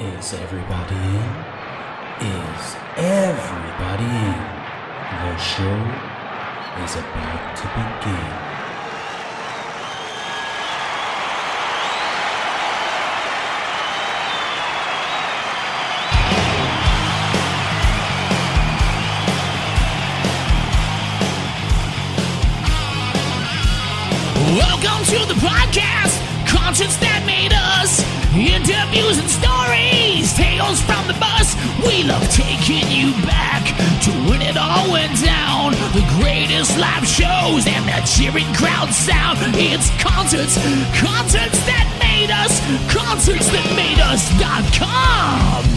Is everybody in? Is everybody in? The show is about to begin. Welcome to the podcast, concerts that made us, interviews and stories, tales from the bus. We love taking you back to when it all went down. The greatest live shows and that cheering crowd sound. It's concerts, concerts that made us, concerts that made us.com.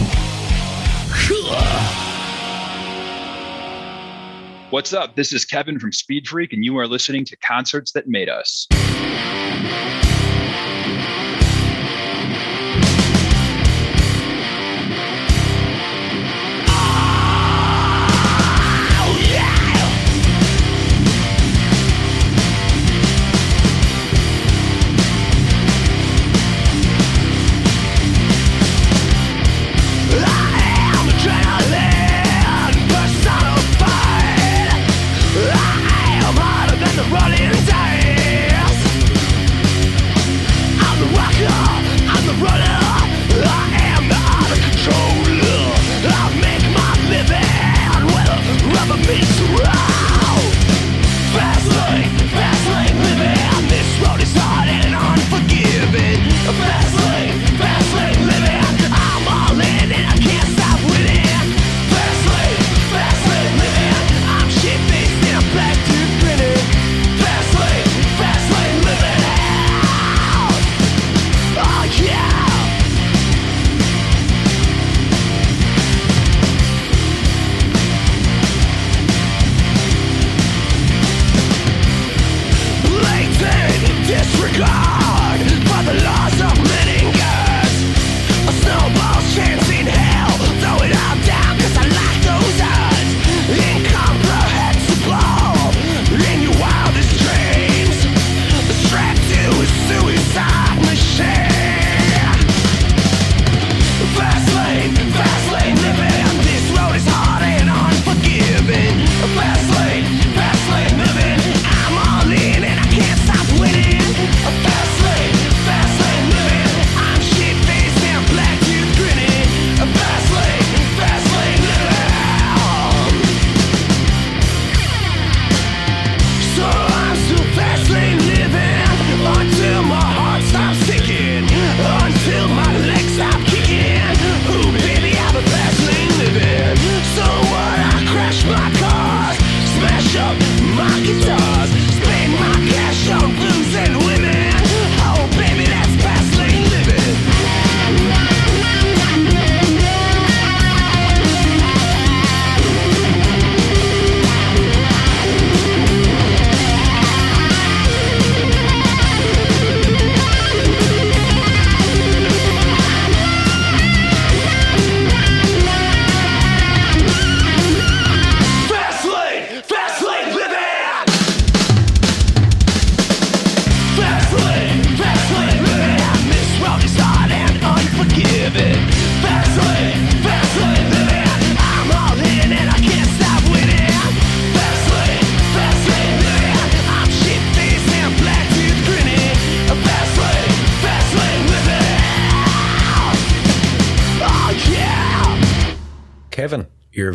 What's up? This is Kevin from Speed Freak, and you are listening to Concerts That Made Us.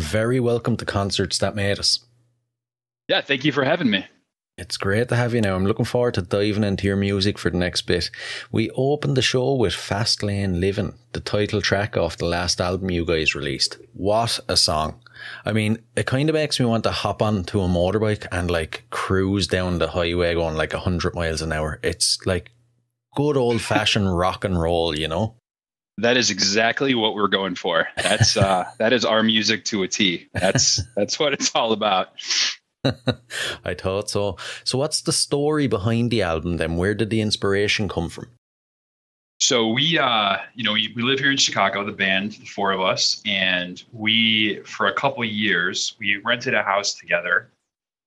Very welcome to Concerts That Made Us. Yeah, thank you for having me. It's great to have you now. I'm looking forward to diving into your music for the next bit. We opened the show with Fast Lane Living, the title track off the last album you guys released. What a song. I mean, it kind of makes me want to hop onto a motorbike and like cruise down the highway going like 100 miles an hour. It's like good old fashioned rock and roll, you know? That is exactly what we're going for. That's uh, that is our music to a T. That's that's what it's all about. I thought so. So, what's the story behind the album then? Where did the inspiration come from? So we, uh, you know, we, we live here in Chicago, the band, the four of us, and we, for a couple of years, we rented a house together,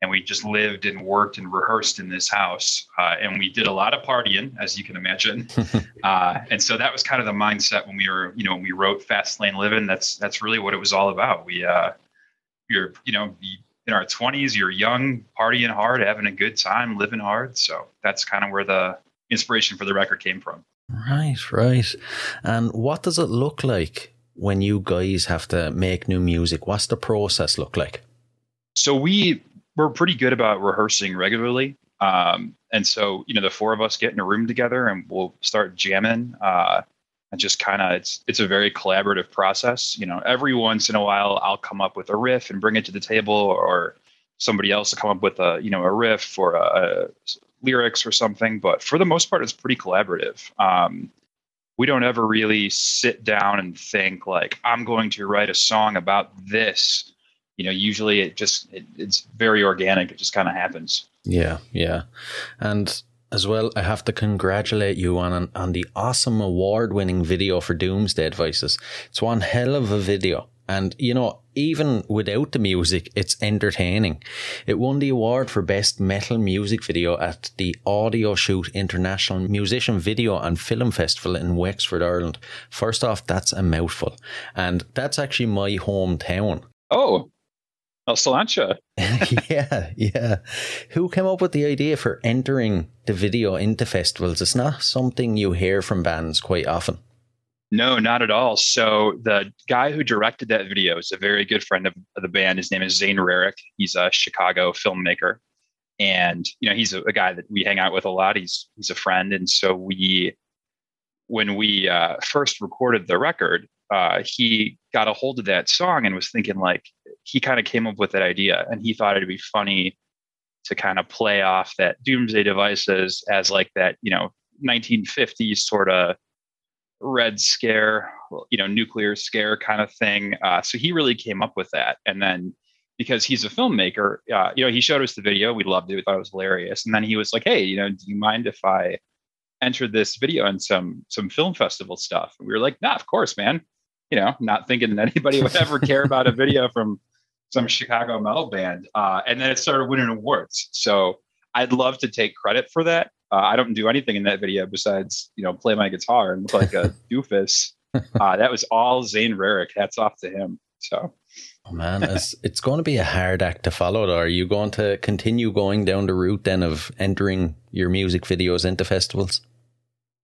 and we just lived and worked and rehearsed in this house. Uh, and we did a lot of partying, as you can imagine. uh, and so that was kind of the mindset when we were, you know, when we wrote Fast Lane Living. That's that's really what it was all about. We, uh, you're, you know, in our 20s, you're young, partying hard, having a good time, living hard. So that's kind of where the inspiration for the record came from. Right, right. And what does it look like when you guys have to make new music? What's the process look like? So we we're pretty good about rehearsing regularly. Um, and so, you know, the four of us get in a room together and we'll start jamming. Uh, and just kind of, it's it's a very collaborative process. You know, every once in a while, I'll come up with a riff and bring it to the table, or somebody else will come up with a you know a riff or a, a lyrics or something. But for the most part, it's pretty collaborative. Um, we don't ever really sit down and think like I'm going to write a song about this you know usually it just it, it's very organic. It just kind of happens. Yeah yeah. And as well i have to congratulate you on on the awesome award winning video for doomsday devices it's one hell of a video. And you know even without the music it's entertaining. It won the award for best metal music video at the audio shoot international musician video and film festival in wexford ireland. First off that's a mouthful. And that's actually my hometown. Oh Salancha. yeah, yeah. Who came up with the idea for entering the video into festivals? It's not something you hear from bands quite often. No, not at all. So the guy who directed that video is a very good friend of, the band. His name is Zane Rarick. He's a Chicago filmmaker, and you know he's a, a, guy that we hang out with a lot. He's he's a friend, and so we, when we uh, first recorded the record, uh, he got a hold of that song and was thinking like he kind of came up with that idea. And he thought it'd be funny to kind of play off that doomsday devices as like that you know 1950s sort of red scare you know nuclear scare kind of thing. Uh, so he really came up with that. And then because he's a filmmaker uh, you know he showed us the video. We loved it. We thought it was hilarious. And then he was like hey you know do you mind if i entered this video in some some film festival stuff? And we were like nah of course man you know, not thinking that anybody would ever care about a video from some Chicago metal band. Uh, and then it started winning awards. So I'd love to take credit for that. Uh, I don't do anything in that video besides, you know, play my guitar and look like a doofus. Uh, that was all Zane Rarick. Hats off to him. So. Oh man, it's, it's going to be a hard act to follow. Though. Are you going to continue going down the route then of entering your music videos into festivals?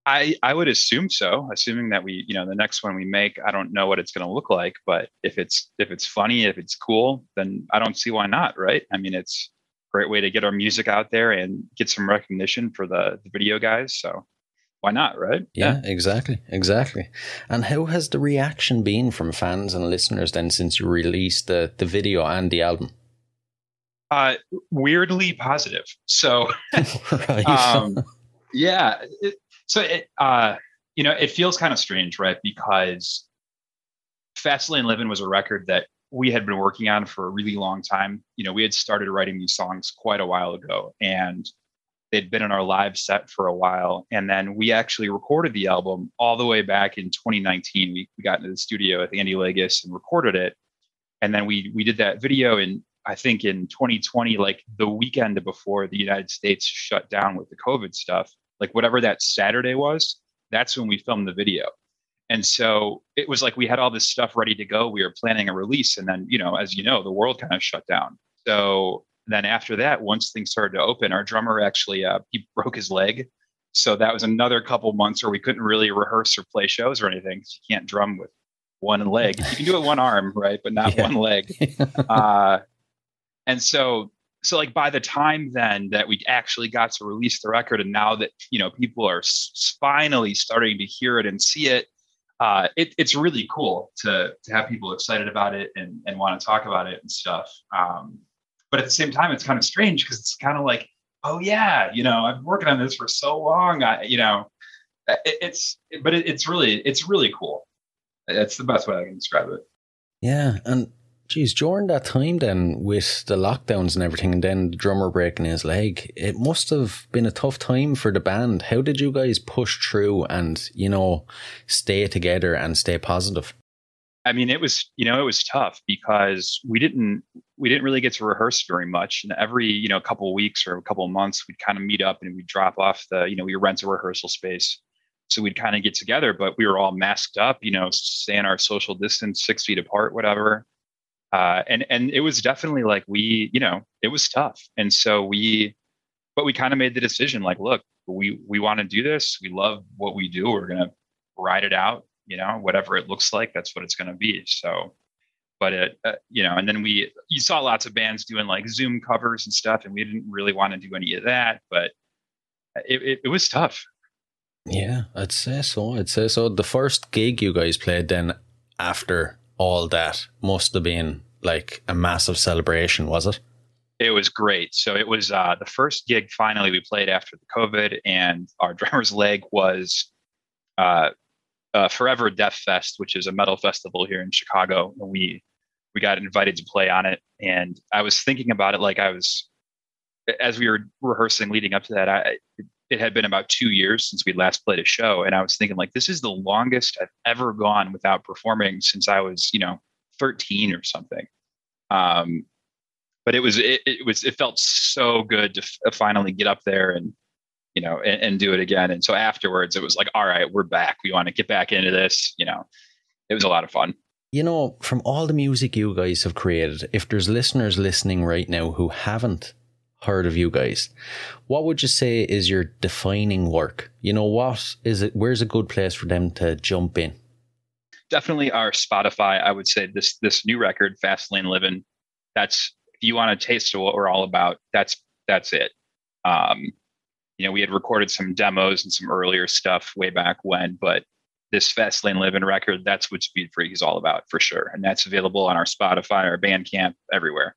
I, I would assume so, assuming that we, you know, the next one we make, I don't know what it's going to look like, but if it's if it's funny, if it's cool, then I don't see why not, right? I mean, it's a great way to get our music out there and get some recognition for the, the video guys. So why not, right? Yeah, yeah, exactly, exactly. And how has the reaction been from fans and listeners then since you released the the video and the album? Uh, weirdly positive. So, um, yeah. It, so it, uh, you know, it feels kind of strange, right? Because Fastlane Living was a record that we had been working on for a really long time. You know, we had started writing these songs quite a while ago, and they'd been in our live set for a while. And then we actually recorded the album all the way back in 2019. We, we got into the studio with Andy Legis and recorded it. And then we we did that video in I think in 2020, like the weekend before the United States shut down with the COVID stuff like whatever that Saturday was, that's when we filmed the video. And so it was like we had all this stuff ready to go. We were planning a release. And then, you know, as you know, the world kind of shut down. So then after that, once things started to open, our drummer actually uh, he broke his leg. So that was another couple months where we couldn't really rehearse or play shows or anything. You can't drum with one leg. You can do it one arm, right? But not yeah. one leg. uh, and so so like by the time then that we actually got to release the record and now that you know people are finally starting to hear it and see it uh, it, it's really cool to to have people excited about it and, and want to talk about it and stuff um, but at the same time it's kind of strange because it's kind of like oh yeah you know i've been working on this for so long i you know it, it's but it, it's really it's really cool. That's the best way i can describe it. Yeah and Geez, during that time then with the lockdowns and everything and then the drummer breaking his leg, it must have been a tough time for the band. How did you guys push through and, you know, stay together and stay positive? I mean, it was, you know, it was tough because we didn't we didn't really get to rehearse very much. And every, you know, couple of weeks or a couple of months, we'd kind of meet up and we'd drop off the, you know, we rent a rehearsal space. So we'd kind of get together, but we were all masked up, you know, staying our social distance, six feet apart, whatever. Uh, and and it was definitely like we, you know, it was tough. And so we, but we kind of made the decision, like, look, we we want to do this. We love what we do. We're gonna ride it out. You know, whatever it looks like, that's what it's gonna be. So but it uh, you know and then we you saw lots of bands doing like zoom covers and stuff and we didn't really want to do any of that but it, it, it, was tough yeah i'd say so i'd say so the first gig you guys played then after all that must have been like a massive celebration was it it was great so it was uh, the first gig finally we played after the covid and our drummer's leg was uh, uh, Forever Death Fest, which is a metal festival here in Chicago. We we got invited to play on it, and I was thinking about it like I was as we were rehearsing leading up to that. I it had been about two years since we last played a show, and I was thinking like this is the longest I've ever gone without performing since I was you know 13 or something. Um, but it was it, it was it felt so good to f- finally get up there and you know, and, and, do it again. And so afterwards, it was like, all right, we're back. We want to get back into this. You know, it was a lot of fun. You know, from all the music you guys have created, if there's listeners listening right now who haven't heard of you guys, what would you say is your defining work? You know, what is it? Where's a good place for them to jump in? Definitely our Spotify. I would say this this new record, Fast Lane Living. That's if you want a taste of what we're all about. That's that's it. Um, you know, we had recorded some demos and some earlier stuff way back when, but this Fast Lane Living record, that's what Speed Freak is all about for sure. And that's available on our Spotify, our Bandcamp, everywhere.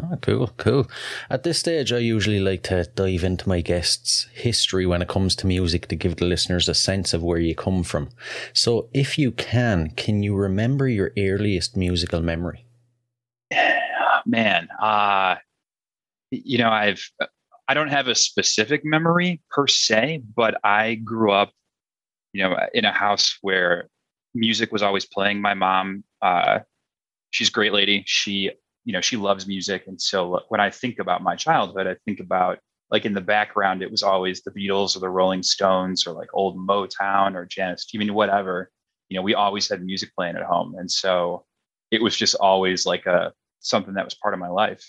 Oh, cool, cool. At this stage, I usually like to dive into my guests' history when it comes to music to give the listeners a sense of where you come from. So, if you can, can you remember your earliest musical memory? Man, uh, you know, I've I don't have a specific memory per se, but I grew up, you know, in a house where music was always playing. My mom, uh, she's a great lady. She, you know, she loves music, and so when I think about my childhood, I think about like in the background, it was always the Beatles or the Rolling Stones or like old Motown or Janis, I mean, whatever. You know, we always had music playing at home, and so it was just always like a something that was part of my life.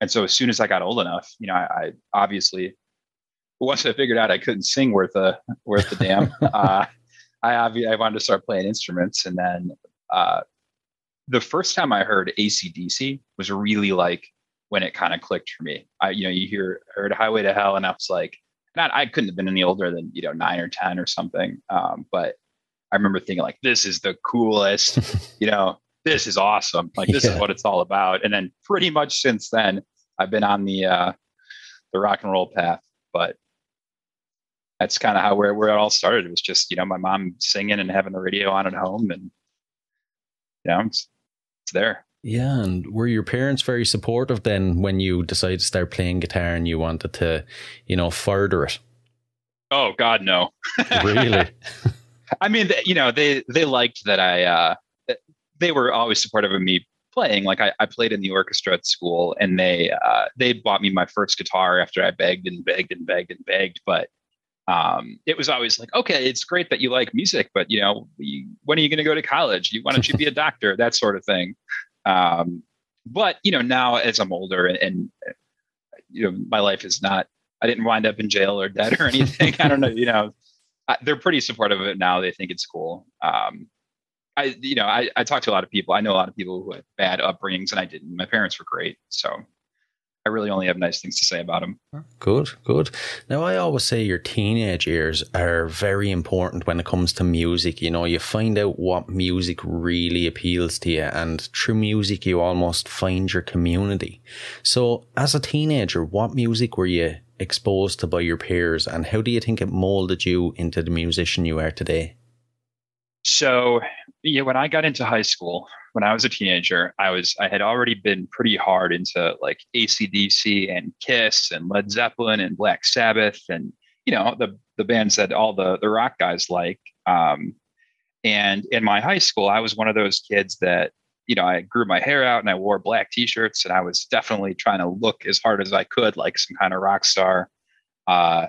And so as soon as I got old enough, you know, I, I obviously once I figured out I couldn't sing worth a worth a damn, uh, I obviously I wanted to start playing instruments, and then uh, the first time I heard ACDC was really like when it kind of clicked for me. I, you know, you hear heard Highway to Hell, and I was like, not I couldn't have been any older than you know nine or ten or something, um, but I remember thinking like, this is the coolest, you know, this is awesome. Like this yeah. is what it's all about. And then pretty much since then, I've been on the uh, the rock and roll path. But that's kind of how where where it all started. It was just you know my mom singing and having the radio on at home, and you know it's, there. Yeah, and were your parents very supportive then when you decided to start playing guitar and you wanted to, you know, further it? Oh God, no. really? I mean, you know, they they liked that I uh, they were always supportive of me playing. Like I, I played in the orchestra at school, and they uh, they bought me my first guitar after I begged and begged and begged and begged. But um, it was always like, okay, it's great that you like music, but you know, you, when are you going to go to college? You why don't you be a doctor? That sort of thing. Um, but you know, now as I'm older and, and you know, my life is not. I didn't wind up in jail or dead or anything. I don't know. You know, they're pretty supportive of it now. They think it's cool. Um, I, you know, I, I talk to a lot of people. I know a lot of people who had bad upbringings, and I didn't. My parents were great, so I really only have nice things to say about him. Good, good. Now, I always say your teenage years are very important when it comes to music. You know, you find out what music really appeals to you, and through music, you almost find your community. So, as a teenager, what music were you exposed to by your peers, and how do you think it molded you into the musician you are today? So, yeah, when I got into high school, when I was a teenager, I was I had already been pretty hard into like ACDC and Kiss and Led Zeppelin and Black Sabbath and you know the the bands that all the the rock guys like. Um, and in my high school, I was one of those kids that you know, I grew my hair out and I wore black t-shirts and I was definitely trying to look as hard as I could, like some kind of rock star. Uh,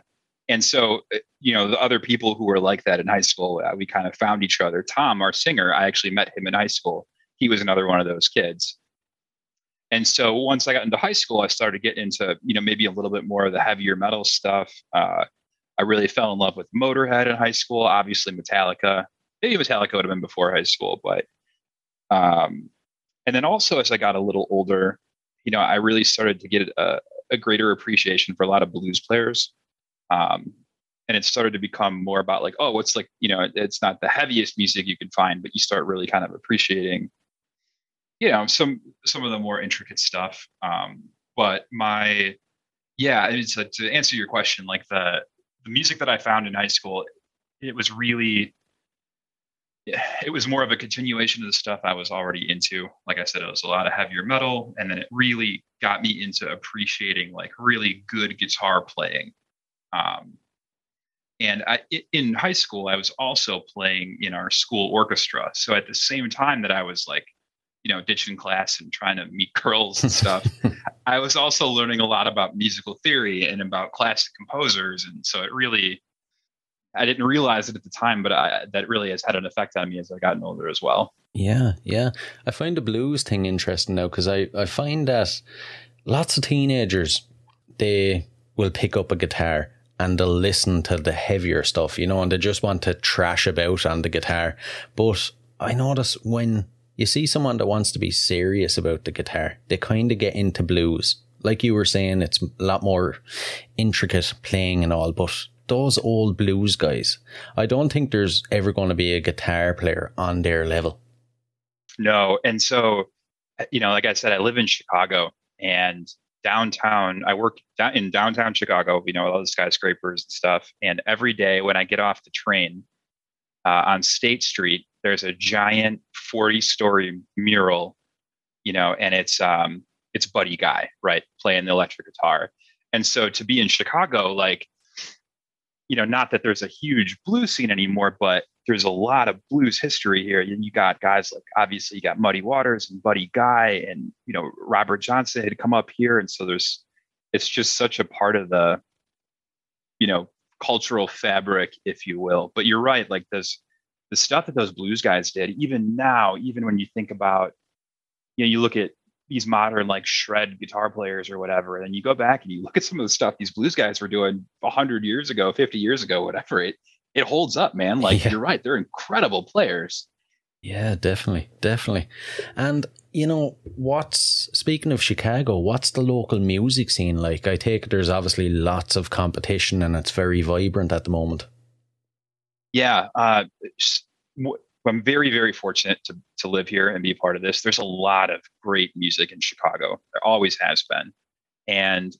and so, uh, you know, the other people who were like that in high school, uh, we kind of found each other. Tom, our singer, I actually met him in high school. He was another one of those kids. And so once I got into high school, I started getting into, you know, maybe a little bit more of the heavier metal stuff. Uh, I really fell in love with Motorhead in high school, obviously Metallica. Maybe Metallica would have been before high school, but um, and then also as I got a little older, you know, I really started to get a, a greater appreciation for a lot of blues players. Um, and it started to become more about like, oh, what's like, you know, it's not the heaviest music you can find, but you start really kind of appreciating, you know, some some of the more intricate stuff. Um, but my, yeah, it's a, to answer your question, like the the music that I found in high school, it was really it was more of a continuation of the stuff I was already into. Like I said, it was a lot of heavier metal, and then it really got me into appreciating like really good guitar playing. Um, and I, in high school, I was also playing in our school orchestra. So at the same time that I was like, you know, ditching class and trying to meet girls and stuff, I was also learning a lot about musical theory and about classic composers. And so it really I didn't realize it at the time, but I, that really has had an effect on me as I've gotten older as well. Yeah, yeah. I find the blues thing interesting now because I, I find that lots of teenagers, they will pick up a guitar and they'll listen to the heavier stuff, you know, and they just want to trash about on the guitar. But I notice when you see someone that wants to be serious about the guitar, they kind of get into blues. Like you were saying, it's a lot more intricate playing and all, but those old blues guys, I don't think there's ever going to be a guitar player on their level. No. And so, you know, like I said, I live in Chicago and downtown, I work in downtown Chicago, you know, all the skyscrapers and stuff. And every day when I get off the train uh, on State Street, there's a giant 40 story mural, you know, and it's, um, it's Buddy Guy, right? Playing the electric guitar. And so to be in Chicago, like you know, not that there's a huge blues scene anymore, but there's a lot of blues history here. And you got guys like obviously you got Muddy Waters and Buddy Guy, and you know Robert Johnson had come up here, and so there's it's just such a part of the you know cultural fabric, if you will. But you're right, like this the stuff that those blues guys did, even now, even when you think about, you know, you look at these modern like shred guitar players or whatever and you go back and you look at some of the stuff these blues guys were doing 100 years ago 50 years ago whatever it it holds up man. Like yeah. you're right they're incredible players. Yeah definitely definitely. And you know what's speaking of chicago what's the local music scene like? I take there's obviously lots of competition and it's very vibrant at the moment yeah uh, I'm very, very fortunate to, to live here and be a part of this. There's a lot of great music in Chicago. There always has been. And,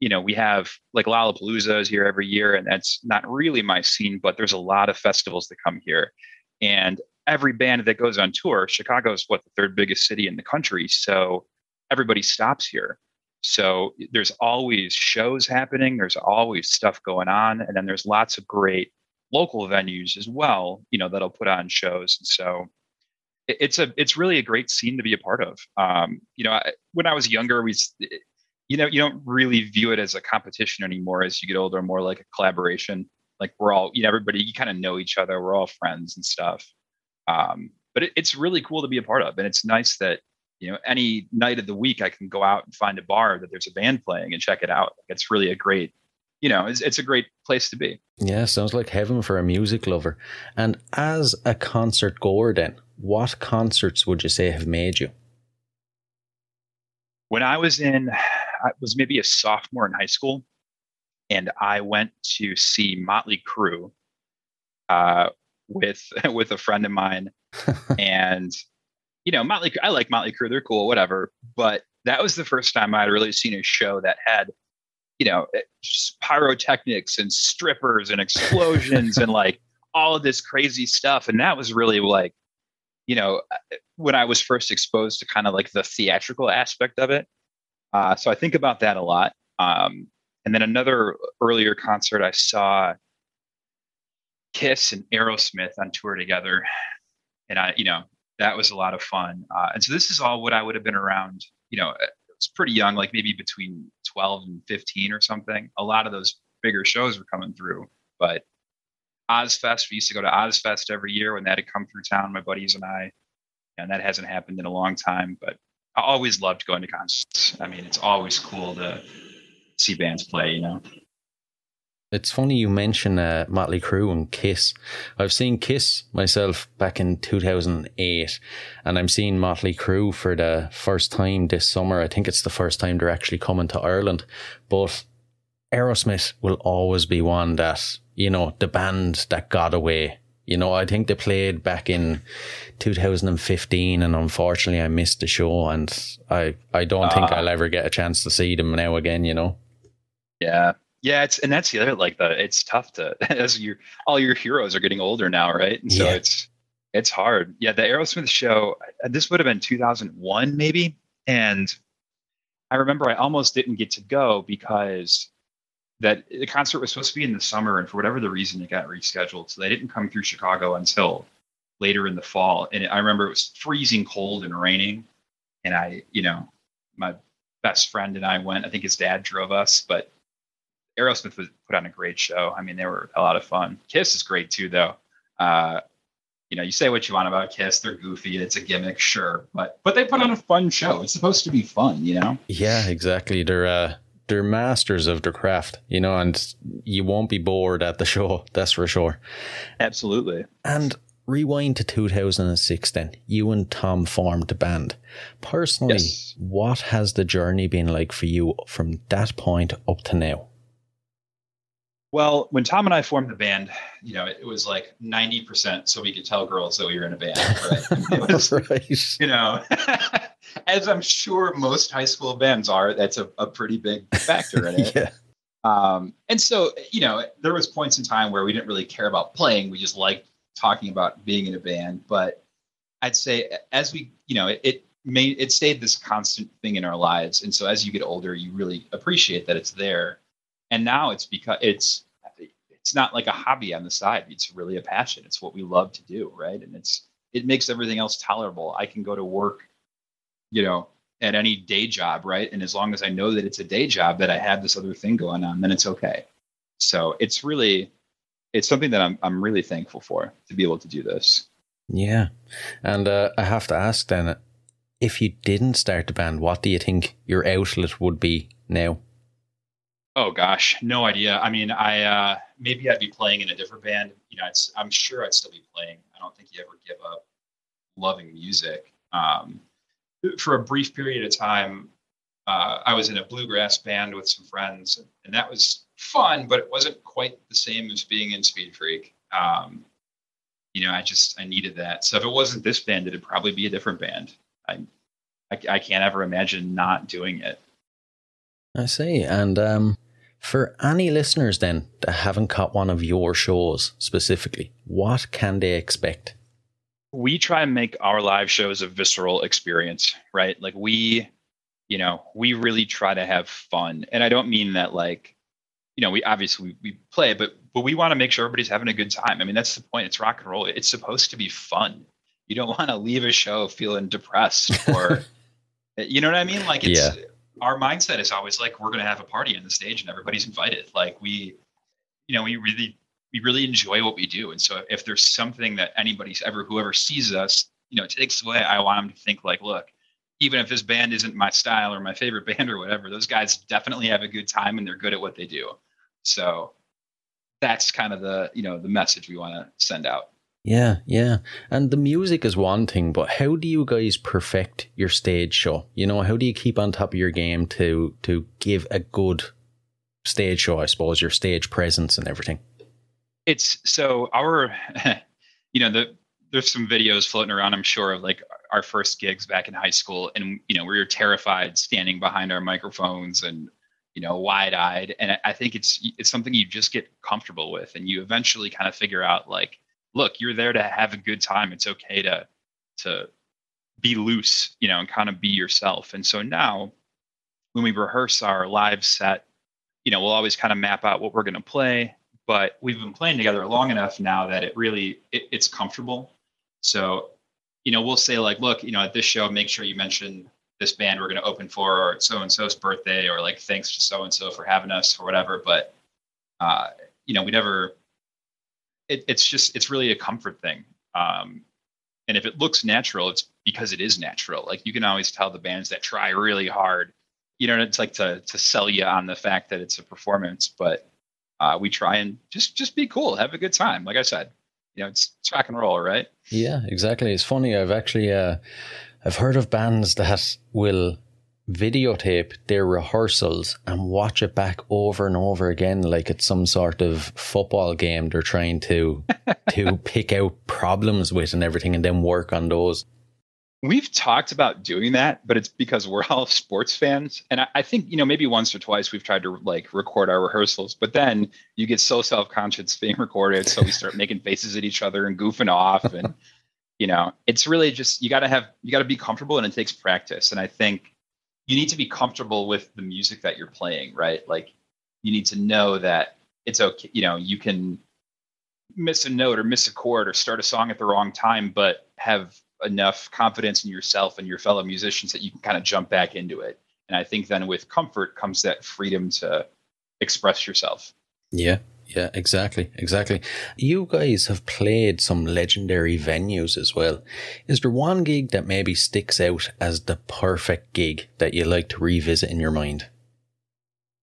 you know, we have like Lollapalooza is here every year, and that's not really my scene, but there's a lot of festivals that come here. And every band that goes on tour, Chicago is what the third biggest city in the country. So everybody stops here. So there's always shows happening, there's always stuff going on, and then there's lots of great local venues as well, you know, that'll put on shows. And so it, it's a it's really a great scene to be a part of. Um, you know, I, when I was younger, we you know, you don't really view it as a competition anymore as you get older, more like a collaboration. Like we're all, you know, everybody, you kind of know each other. We're all friends and stuff. Um, but it, it's really cool to be a part of. And it's nice that, you know, any night of the week I can go out and find a bar that there's a band playing and check it out. It's really a great you know, it's, it's a great place to be. Yeah, sounds like heaven for a music lover. And as a concert goer, then, what concerts would you say have made you? When I was in, I was maybe a sophomore in high school, and I went to see Motley Crue uh, with with a friend of mine, and you know, Motley. I like Motley Crue; they're cool, whatever. But that was the first time I'd really seen a show that had you know, eh, pyrotechnics and strippers and explosions and like all of this crazy stuff. And that was really like, you know, eh, when I was first exposed to kind of like the theatrical aspect of it. Uh, so I think about that a lot. Um, and then another earlier concert I saw Kiss and Aerosmith on tour together. And I, you know, that was a lot of fun. Uh, and so this is all what I would have been around. You know, it was pretty young, like maybe between 12 and 15 or something. A lot of those bigger shows were coming through, but Ozzfest, we used to go to Ozzfest every year when that had come through town, my buddies and I, and that hasn't happened in a long time. But I always loved going to concerts. I mean, it's always cool to see bands play, you know. It's funny you mention uh, Motley Crue and Kiss. I've seen Kiss myself back in 2008, and I'm seeing Motley Crue for the first time this summer. I think it's the first time they're actually coming to Ireland. But Aerosmith will always be one that, you know, the band that got away. You know, I think they played back in 2015 and unfortunately I missed the show and I, I don't uh, think I'll ever get a chance to see them now again, you know? Yeah. Yeah. It's, and that's the other, like the, it's tough to, as your, all your heroes are getting older now. Right. And so yeah. it's, it's hard. Yeah. The Aerosmith show, this would have been 2001 maybe. And I remember I almost didn't get to go because that the concert was supposed to be in the summer, and for whatever the reason, it got rescheduled. So they didn't come through Chicago until later in the fall. And I remember it was freezing cold and raining, and I, you know, my best friend and I went. I think his dad drove us, but Aerosmith was put on a great show. I mean, they were a lot of fun. Kiss is great too, though. Uh, you know, you say what you want about Kiss, they're goofy, it's a gimmick, sure, but but they put on a fun show. It's supposed to be fun, you know. Yeah, exactly. They're uh, they're masters of their craft, you know, and you won't be bored at the show, that's for sure. Absolutely. And rewind to 2006 then, you and Tom formed the band. Personally, yes. what has the journey been like for you from that point up to now? Well, when Tom and I formed the band, you know, it was like 90% so we could tell girls that we were in a band, right? Was, right. You know, as I'm sure most high school bands are, that's a, a pretty big factor in it. yeah. Um, and so, you know, there was points in time where we didn't really care about playing. We just liked talking about being in a band. But I'd say as we, you know, it, it made it stayed this constant thing in our lives. And so as you get older, you really appreciate that it's there. And now it's because it's it's not like a hobby on the side. It's really a passion. It's what we love to do, right? And it's it makes everything else tolerable. I can go to work you know, at any day job, right? And as long as I know that it's a day job, that I have this other thing going on, then it's okay. So it's really, it's something that I'm I'm really thankful for to be able to do this. Yeah, and uh, I have to ask then, if you didn't start the band, what do you think your outlet would be now? Oh gosh, no idea. I mean, I uh, maybe I'd be playing in a different band. You know, I'm sure I'd still be playing. I don't think you ever give up loving music. Um, for a brief period of time, uh, I was in a bluegrass band with some friends, and that was fun, but it wasn't quite the same as being in Speed Freak. Um, you know, I just I needed that. So if it wasn't this band, it'd probably be a different band. I I, I can't ever imagine not doing it. I see, and um, for any listeners then that haven't caught one of your shows specifically, what can they expect? we try and make our live shows a visceral experience, right? Like we, you know, we really try to have fun. And I don't mean that like, you know, we obviously we, we play, but but we want to make sure everybody's having a good time. I mean, that's the point. It's rock and roll. It's supposed to be fun. You don't want to leave a show feeling depressed or you know what I mean? Like it's yeah. Our mindset is always like we're gonna have a party on the stage and everybody's invited. Like we, you know, we really we really enjoy what we do. And so if there's something that anybody's ever, whoever sees us, you know, takes away, I want them to think like, look, even if this band isn't my style or my favorite band or whatever, those guys definitely have a good time and they're good at what they do. So that's kind of the, you know, the message we want to send out. Yeah, yeah. And the music is one thing, but how do you guys perfect your stage show? You know, how do you keep on top of your game to to give a good stage show, I suppose, your stage presence and everything? it's so our you know the there's some videos floating around i'm sure of like our first gigs back in high school and you know we were terrified standing behind our microphones and you know wide-eyed and i think it's it's something you just get comfortable with and you eventually kind of figure out like look you're there to have a good time it's okay to to be loose you know and kind of be yourself and so now when we rehearse our live set you know we'll always kind of map out what we're going to play but we've been playing together long enough now that it really it, it's comfortable so you know, we'll say like, look, you know, at this show, make sure you mention this band we're going to open for, or so and so's birthday, or like thanks to so and so for having us, or whatever. But uh, you know, we never. It, it's just it's really a comfort thing. Um, and if it looks natural, it's because it is natural. Like you can always tell the bands that try really hard. You know, it's like to to sell you on the fact that it's a performance, but uh, we try and just just be cool, have a good time. Like I said, you know, it's, it's rock and roll, right? Yeah, exactly. It's funny. I've actually uh, I've heard of bands that will videotape their rehearsals and watch it back over and over again like it's some sort of football game they're trying to to pick out problems with and everything and then work on those. We've talked about doing that but it's because we're all sports fans. And I, I, think you know maybe once or twice we've tried to like record our rehearsals but then you get so self-conscious being recorded so we start making faces at each other and goofing off and you know it's really just you got to have you got to be comfortable and it takes practice. And i think you need to be comfortable with the music that you're playing, right? Like you need to know that it's okay, you know, you can miss a note or miss a chord or start a song at the wrong time, but have enough confidence in yourself and your fellow musicians that you can kind of jump back into it. And I think then with comfort comes that freedom to express yourself. Yeah, yeah, exactly, exactly. You guys have played some legendary venues as well. Is there one gig that maybe sticks out as the perfect gig that you like to revisit in your mind?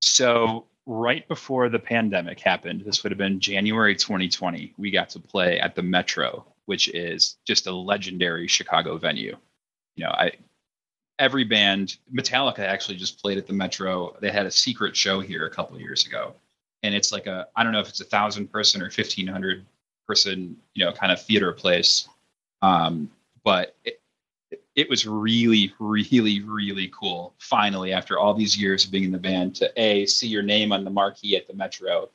So, right before the pandemic happened, this would have been January 2020, we got to play at the Metro, which is just a legendary Chicago venue. You know, I every band, Metallica actually just played at the Metro. They had a secret show here a couple years ago and it's like a I don't know if it's a thousand person or fifteen hundred person you know kind of theater place, um, but it, it was really really really cool. Finally, after all these years of being in the band, to a see your name on the marquee at the Metro,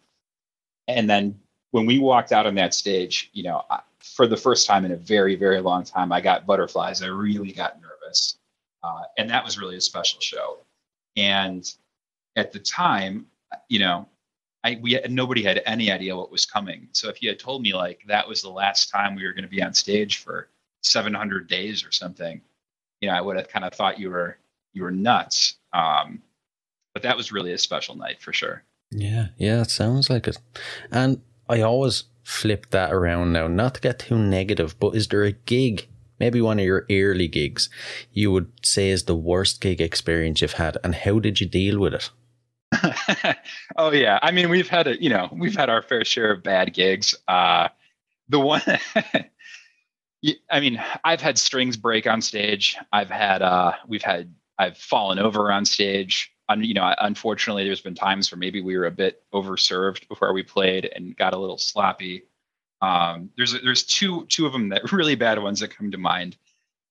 and then when we walked out on that stage, you know, for the first time in a very very long time, I got butterflies. I really got nervous, uh, and that was really a special show. And at the time, you know, I we nobody had any idea what was coming. So if you had told me like that was the last time we were going to be on stage for 700 days or something, you know, I would have kind of thought you were you were nuts. Um, but that was really a special night for sure. Yeah, yeah, it sounds like it. And I always flip that around now, not to get too negative, but is there a gig, maybe one of your early gigs, you would say is the worst gig experience you've had, and how did you deal with it? Oh yeah, I mean we've had a you know we've had our fair share of bad gigs. Uh, the one, I mean, I've had strings break on stage. I've had uh, we've had I've fallen over on stage. Un, you know, unfortunately, there's been times where maybe we were a bit overserved before we played and got a little sloppy. Um, there's there's two two of them that really bad ones that come to mind.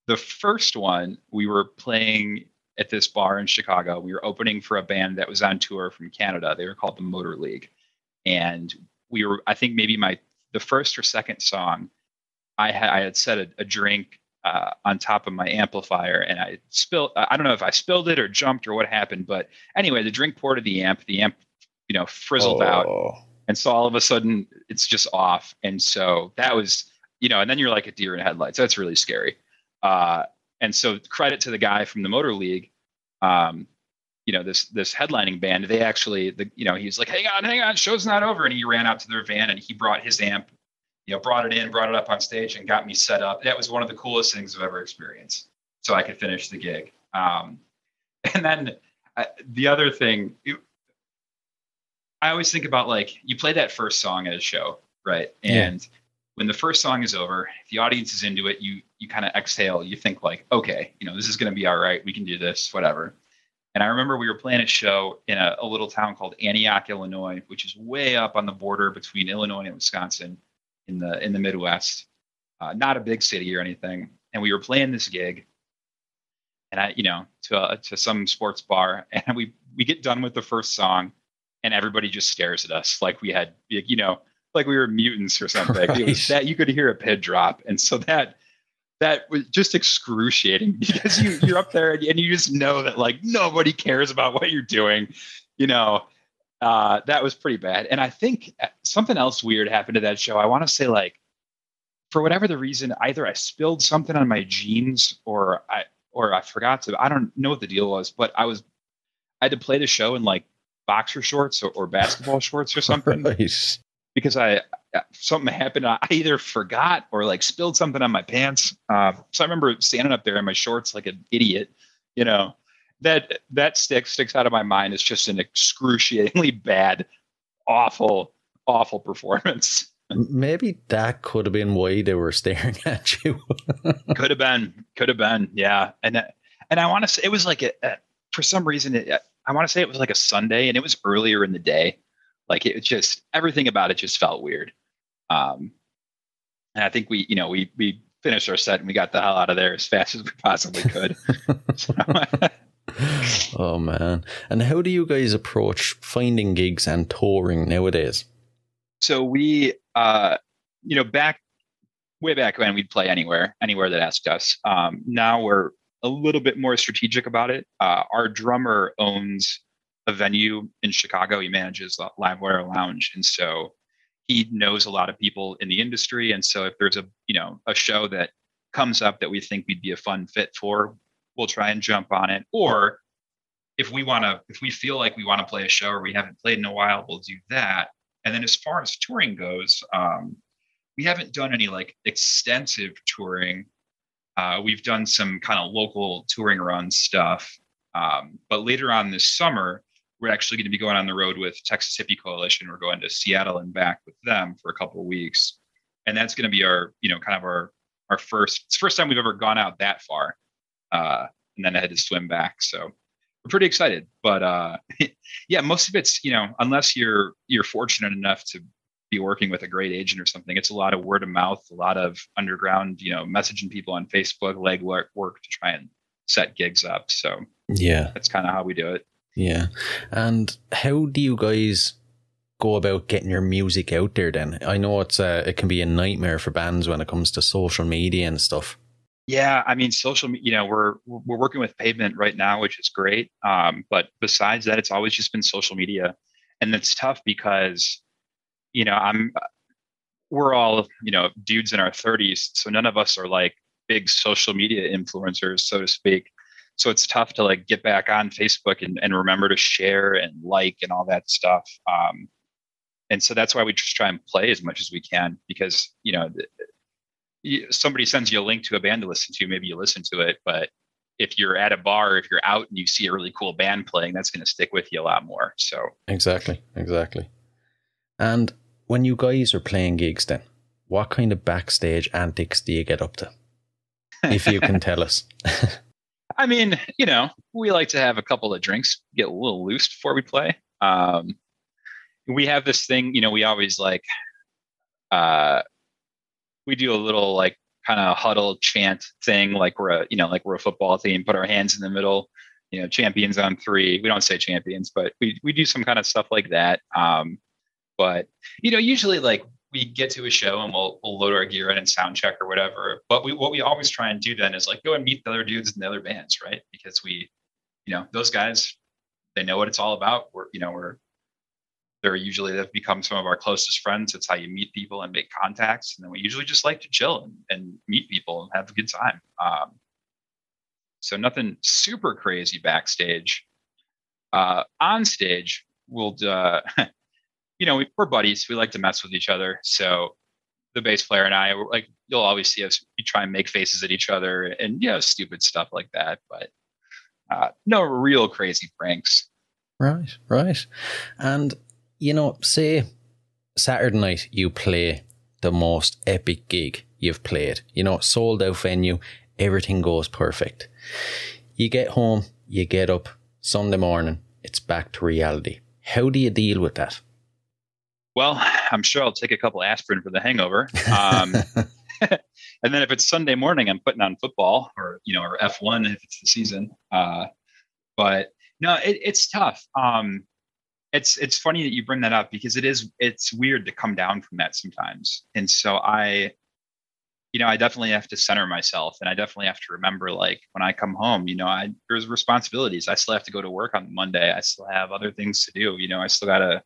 The first one we were playing at this bar in Chicago. We were opening for a band that was on tour from Canada. They were called the Motor League, and we were I think maybe my the first or second song. I had I had set a, a drink uh, on top of my amplifier and I spilled. I don't know if I spilled it or jumped or what happened, but anyway, the drink poured to the amp. The amp, you know, frizzled oh. out, and so all of a sudden it's just off. And so that was, you know, and then you're like a deer in headlights. That's really scary. Uh, and so credit to the guy from the Motor League. Um, you know this this headlining band. They actually, the you know, he's like, "Hang on, hang on, show's not over," and he ran out to their van and he brought his amp, you know, brought it in, brought it up on stage, and got me set up. That was one of the coolest things I've ever experienced. So I could finish the gig. Um, and then uh, the other thing, it, I always think about like you play that first song at a show, right? And yeah when the first song is over, if the audience is into it, you you kind of exhale. You think like, okay, you know, this is going to be all right. We can do this, whatever. And I remember we were playing a show in a, a, little town called Antioch, Illinois, which is way up on the border between Illinois and Wisconsin, in the in the Midwest. Uh, not a big city or anything. And we were playing this gig, and I, you know, to a, to some sports bar, and we we get done with the first song, and everybody just stares at us like we had, you know, like we were mutants or something. Right. It was that you could hear a pin drop, and so that that was just excruciating because you you're up there and you just know that like nobody cares about what you're doing, you know. Uh, that was pretty bad. And I think uh, something else weird happened to that show. I want to say like for whatever the reason, either I spilled something on my jeans or I or I forgot to. I don't know what the deal was, but I was I had to play the show in like boxer shorts or, or basketball shorts or something Right. Because I something happened. I either forgot or like spilled something on my pants. Uh, so I remember standing up there in my shorts like an idiot. You know that that stick sticks out of my mind. It's just an excruciatingly bad, awful, awful performance. Maybe that could have been why they were staring at you. could have been, could have been, yeah. And uh, and I want to say it was like a, a for some reason it, I want to say it was like a Sunday and it was earlier in the day. Like it just everything about it just felt weird. Um, and I think we, you know, we we finished our set and we got the hell out of there as fast as we possibly could. So, oh man. And how do you guys approach finding gigs and touring nowadays? so we, uh, you know, back way back when we'd play anywhere, anywhere that asked us. Um, now we're a little bit more strategic about it. Uh, our drummer owns a venue in Chicago. He manages Livewire Lounge, and so he knows a lot of people in the industry. And so if there's a you know a show that comes up that we think we'd be a fun fit for, we'll try and jump on it. Or if we want to, if we feel like we want to play a show or we haven't played in a while, we'll do that. And then as far as touring goes, um, we haven't done any like extensive touring. Uh, we've done some kind of local touring run stuff. Um, but later on this summer, we're actually going to be going on the road with Texas Hippie Coalition. We're going to Seattle and back with them for a couple of weeks, and that's going to be our, you know, kind of our our first. It's the first time we've ever gone out that far, uh, and then I had to swim back. So we're pretty excited. But uh, yeah, most of it's you know, unless you're you're fortunate enough to be working with a great agent or something, it's a lot of word of mouth, a lot of underground, you know, messaging people on Facebook, leg work, work to try and set gigs up. So Yeah. that's kind of how we do it. Yeah. And how do you guys go about getting your music out there then? I know it's uh, it can be a nightmare for bands when it comes to social media and stuff. Yeah, I mean, social. You know, we're we're working with Pavement right now, which is great. Um, but besides that, it's always just been social media, and it's tough because, you know, I'm. We're all you know dudes in our 30s, so none of us are like big social media influencers, so to speak. So it's tough to like get back on Facebook and, and remember to share and like and all that stuff. Um, and so that's why we just try and play as much as we can because you know somebody sends you a link to a band to listen to, maybe you listen to it. But if you're at a bar, if you're out and you see a really cool band playing, that's going to stick with you a lot more. So Exactly. Exactly. And when you guys are playing gigs then, what kind of backstage antics do you get up to? If you can tell us. I mean, you know, we like to have a couple of drinks, get a little loose before we play. Um, we have this thing, you know, we always like, uh, we do a little like kind of huddle chant thing, like we're a, you know, like we're a football team, put our hands in the middle, you know, champions on three. We don't say champions, but we, we do some kind of stuff like that. Um, but, you know, usually like we get to a show and we'll, we'll load our gear in and sound check or whatever. But we, what we always try and do then is like go and meet the other dudes in the other bands, right? Because we, you know, those guys, they know what it's all about. We're, you know, we're, they're usually they've become some of our closest friends. It's how you meet people and make contacts. And then we usually just like to chill and, and meet people and have a good time. Um, so nothing super crazy backstage. Uh, on stage, we'll, uh, you know, we, we're buddies. We like to mess with each other. So the bass player and I, like, you'll always see us. We try and make faces at each other and, you know, stupid stuff like that. But uh, no real crazy pranks. Right, right. And, you know, say Saturday night you play the most epic gig you've played, you know, sold out venue, everything goes perfect. You get home, you get up Sunday morning, it's back to reality. How do you deal with that? Well, I'm sure I'll take a couple aspirin for the hangover. Um, and then if it's Sunday morning, I'm putting on football or you know or F1 if it's the season. Uh, but no, it, it's tough. Um, it's it's funny that you bring that up because it is it's weird to come down from that sometimes. And so I, you know, I definitely have to center myself, and I definitely have to remember like when I come home, you know, I there's responsibilities. I still have to go to work on Monday. I still have other things to do. You know, I still gotta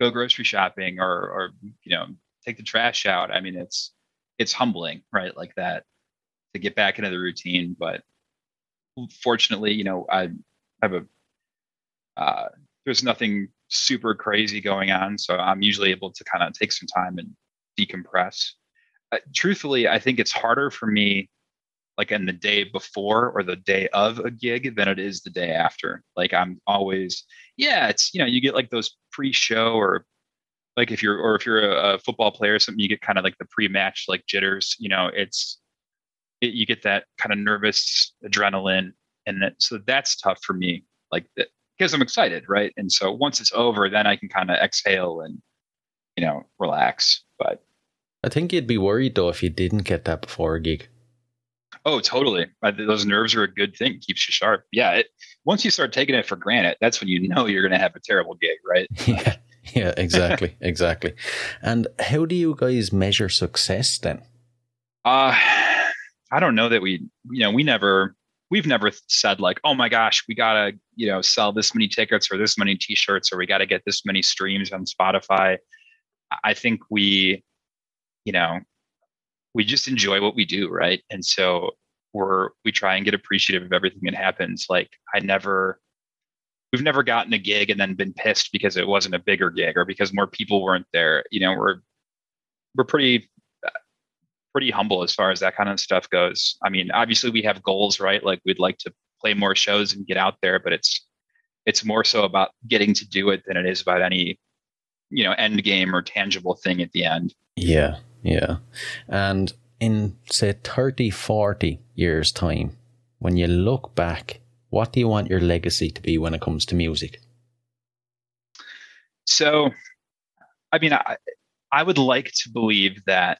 go grocery shopping or or you know take the trash out. I mean, it's it's humbling, right? Like that to get back into the routine. But fortunately, you know, I have a uh, there's nothing super crazy going on, so I'm usually able to kind of take some time and decompress. Uh, truthfully, I think it's harder for me like in the day before or the day of a gig than it is the day after. Like I'm always, yeah, it's you know, you get like those pre-show or like if you're or if you're a, a football player or something, you get kind of like the pre-match like jitters. You know, it's it, you get that kind of nervous adrenaline, and that, so that's tough for me. Like because I'm excited, right? And so once it's over, then I can kind of exhale and you know relax. But I think you'd be worried though if you didn't get that before a gig. Oh, totally. Those nerves are a good thing. Keeps you sharp. Yeah. It, once you start taking it for granted, that's when you know you're going to have a terrible gig, right? yeah. Yeah. Exactly. exactly. And how do you guys measure success then? Uh, I don't know that we, you know, we never, we've never said like, oh my gosh, we gotta, you know, sell this many tickets or this many T-shirts or we got to get this many streams on Spotify. I think we, you know, we just enjoy what we do, right? And so we're we try and get appreciative of everything that happens. Like I never we've never gotten a gig and then been pissed because it wasn't a bigger gig or because more people weren't there. You know, we're we're pretty pretty humble as far as that kind of stuff goes. I mean, obviously we have goals, right? Like we'd like to play more shows and get out there, but it's it's more so about getting to do it than it is about any you know end game or tangible thing at the end. Yeah. Yeah. And in, say, 30, 40 years' time, when you look back, what do you want your legacy to be when it comes to music? So, I mean, I, I would like to believe that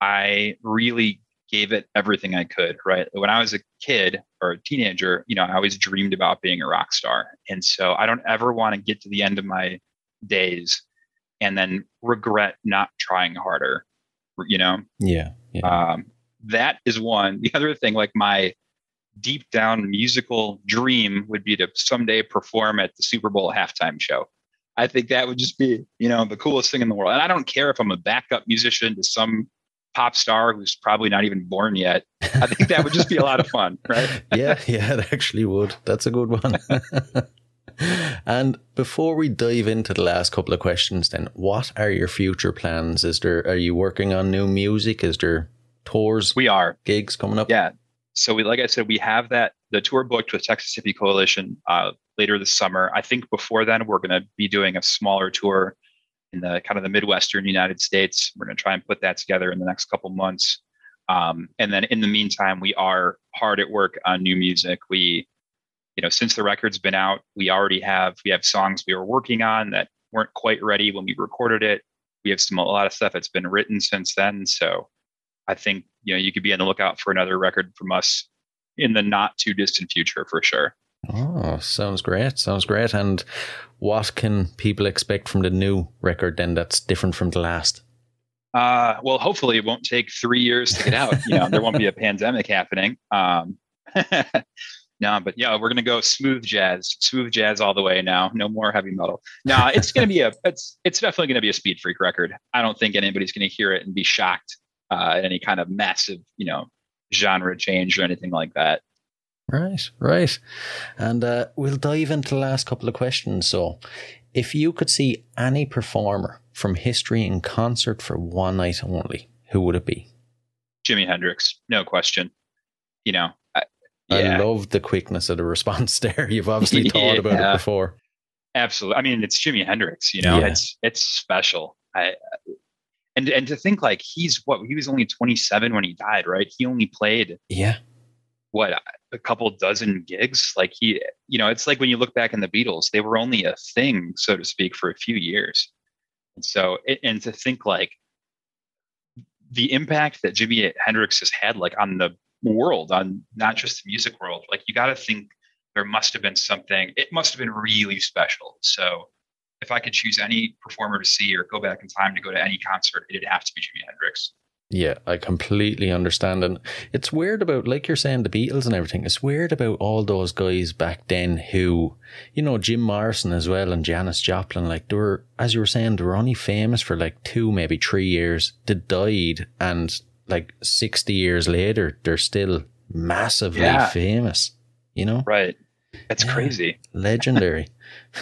I really gave it everything I could, right? When I was a kid or a teenager, you know, I always dreamed about being a rock star. And so I don't ever want to get to the end of my days and then regret not trying harder you know? Yeah, yeah. Um, that is one. The other thing like my deep down musical dream would be to someday perform at the super bowl halftime show. I think that would just be you know the coolest thing in the world. And i don't care if i'm a backup musician to some pop star who's probably not even born yet. I think that would just be a lot of fun right? Yeah yeah it actually would. That's a good one and before we dive into the last couple of questions, then what are your future plans? Is there are you working on new music? Is there tours? We are gigs coming up. Yeah. So we, like I said, we have that the tour booked with Texas Hippie Coalition uh, later this summer. I think before then we're going to be doing a smaller tour in the kind of the Midwestern United States. We're going to try and put that together in the next couple months. Um, and then in the meantime, we are hard at work on new music. We you know, since the record's been out, we already have we have songs we were working on that weren't quite ready when we recorded it. We have some a lot of stuff that's been written since then. So I think you know you could be on the lookout for another record from us in the not too distant future for sure. Oh, sounds great. Sounds great. And what can people expect from the new record then that's different from the last? Uh, well, hopefully it won't take three years to get out. you know, there won't be a pandemic happening. Um, No, but yeah, we're gonna go smooth jazz, smooth jazz all the way now. No more heavy metal. No, it's gonna be a it's it's definitely gonna be a Speedfreak record. I don't think anybody's gonna hear it and be shocked uh, at any kind of massive, you know, genre change or anything like that. Right, right. And uh, we'll dive into the last couple of questions. So, if you could see any performer from history in concert for one night only, who would it be? Jimi Hendrix, no question. You know, yeah. I love the quickness of the response there. You've obviously thought yeah. about it before. Absolutely. I mean, it's Jimi Hendrix. You know, yeah. it's it's special. I, and and to think like he's what he was only 27 when he died, right? He only played yeah what a couple dozen gigs. Like he, you know, it's like when you look back in the Beatles, they were only a thing, so to speak, for a few years. And so, and to think like the impact that Jimi Hendrix has had, like on the world, on not just the music world. Like you got to think there must have been something. It must have been really special. So if I could choose any performer to see or go back in time to go to any concert, it'd have to be Jimi Hendrix. Yeah, I completely understand. And it's weird about, like you're saying, the Beatles and everything. It's weird about all those guys back then who, you know, Jim Morrison as well and Janis Joplin. Like, they were, as you were saying, they were only famous for like two, maybe three years. They died and like 60 years later, they're still massively Yeah. famous, you know? Right. That's Yeah. crazy. Legendary.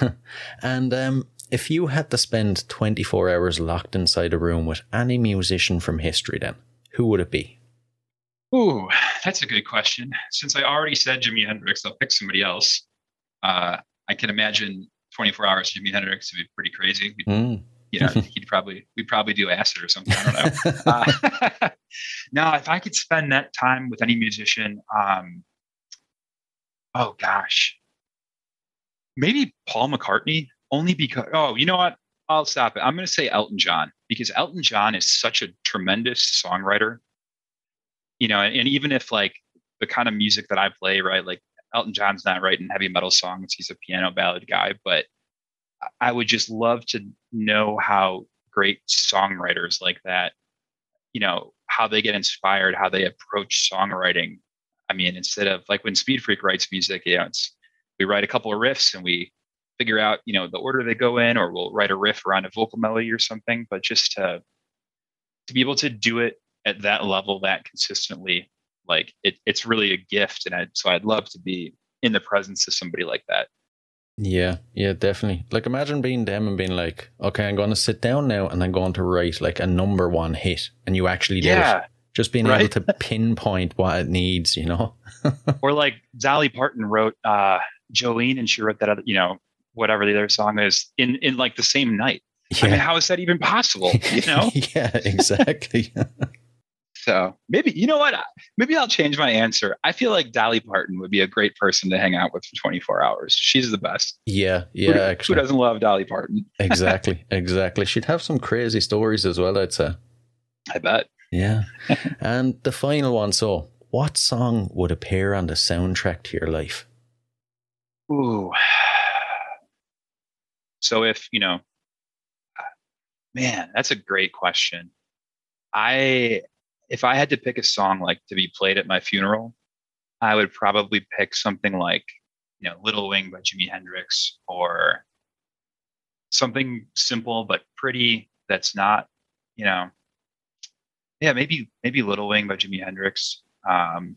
and um, if you had to spend 24 hours locked inside a room with any musician from history, then who would it be? Ooh, that's a good question. Since I already said Jimi Hendrix, I'll pick somebody else. Uh, I can imagine 24 hours Jimi Hendrix would be pretty crazy. Mm. You know, he'd probably we'd probably do acid or something. I don't know. uh, now, if I could spend that time with any musician, um, oh gosh, maybe Paul McCartney. Only because oh, you know what? I'll stop it. I'm going to say Elton John because Elton John is such a tremendous songwriter. You know, and, and even if like the kind of music that I play, right, like Elton John's not writing heavy metal songs; he's a piano ballad guy, but I would just love to know how great songwriters like that, you know, how they get inspired, how they approach songwriting. I mean, instead of like when Speedfreak writes music, you know, it's we write a couple of riffs and we figure out, you know, the order they go in, or we'll write a riff around a vocal melody or something. But just to to be able to do it at that level, that consistently, like it, it's really a gift. And I, so I'd love to be in the presence of somebody like that. Yeah, yeah, definitely. Like imagine being them and being like, okay, I'm going to sit down now and I'm going to write like a number one hit, and you actually do it. Just being able to pinpoint what it needs, you know? or like Dolly Parton wrote uh Jolene and she wrote that other, you know, whatever the other song is in in like the same night. I mean, how is that even possible? You know? yeah, exactly. So maybe you know what? Maybe I'll change my answer. I feel like Dolly Parton would be a great person to hang out with for 24 hours. She's the best. yeah, Who- yeah, who, actually. doesn't love Dolly Parton? exactly, exactly. She'd have some crazy stories as well, I'd say. I bet. Yeah. and the final one. So, what song would appear on the soundtrack to your life? Ooh. So if, you know, man, that's a great question. I if I had to pick a song like to be played at my funeral, I would probably pick something like, you know, Little Wing by Jimi Hendrix or something simple but pretty that's not, you know, yeah, maybe maybe Little Wing by Jimi Hendrix. Um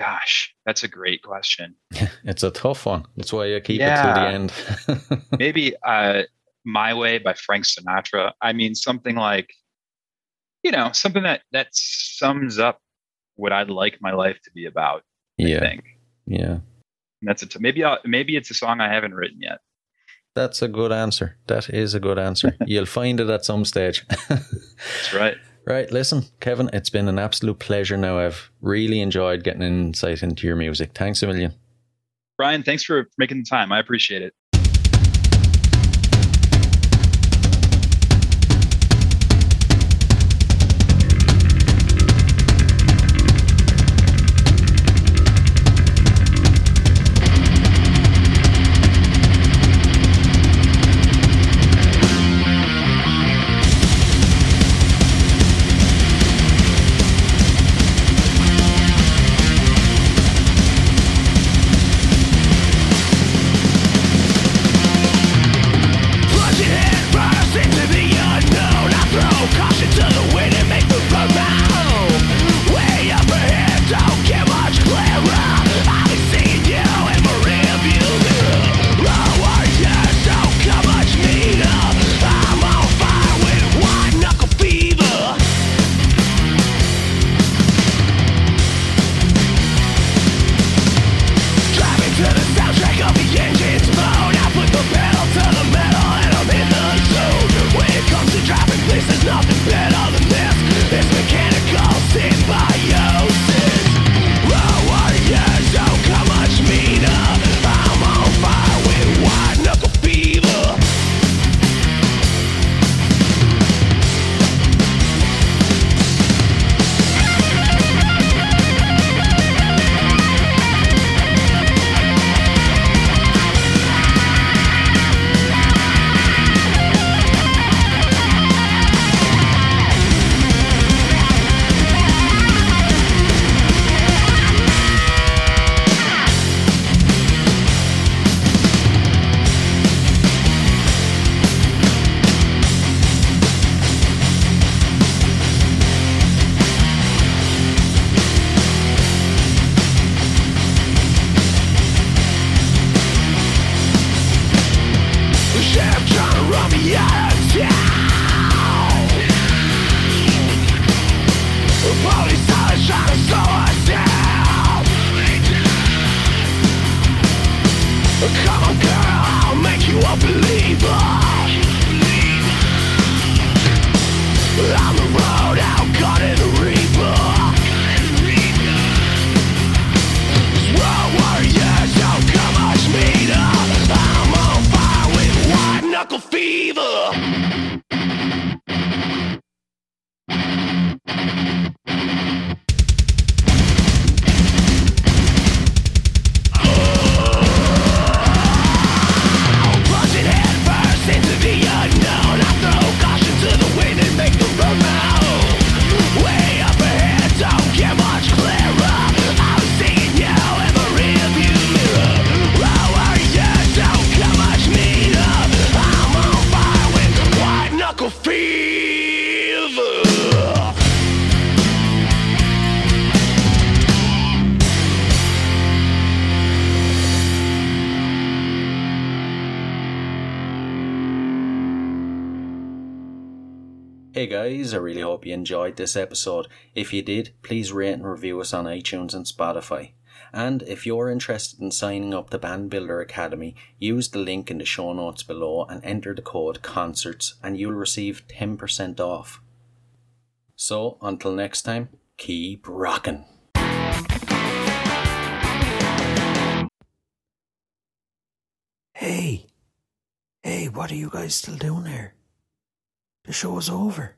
gosh, that's a great question. It's a tough one. That's why I keep it to the end. maybe uh my way by frank sinatra i mean something like you know something that that sums up what i'd like my life to be about i yeah, think yeah. and that's it maybe I'll, maybe it's a song i haven't written yet That's a good answer. That is a good answer. You'll find it at some stage. that's right right, listen, Kevin, it's been an absolute pleasure now. I've really enjoyed getting insight into your music. Thanks a million. brian thanks for making the time i appreciate it really hope you enjoyed this episode. If you did, please rate and review us on iTunes and Spotify. And if you're interested in signing up to Band Builder Academy, use the link in the show notes below and enter the code CONCERTS and you'll receive 10% off. So, until next time, keep rocking. Hey, hey, what are you guys still doing here? The show's over.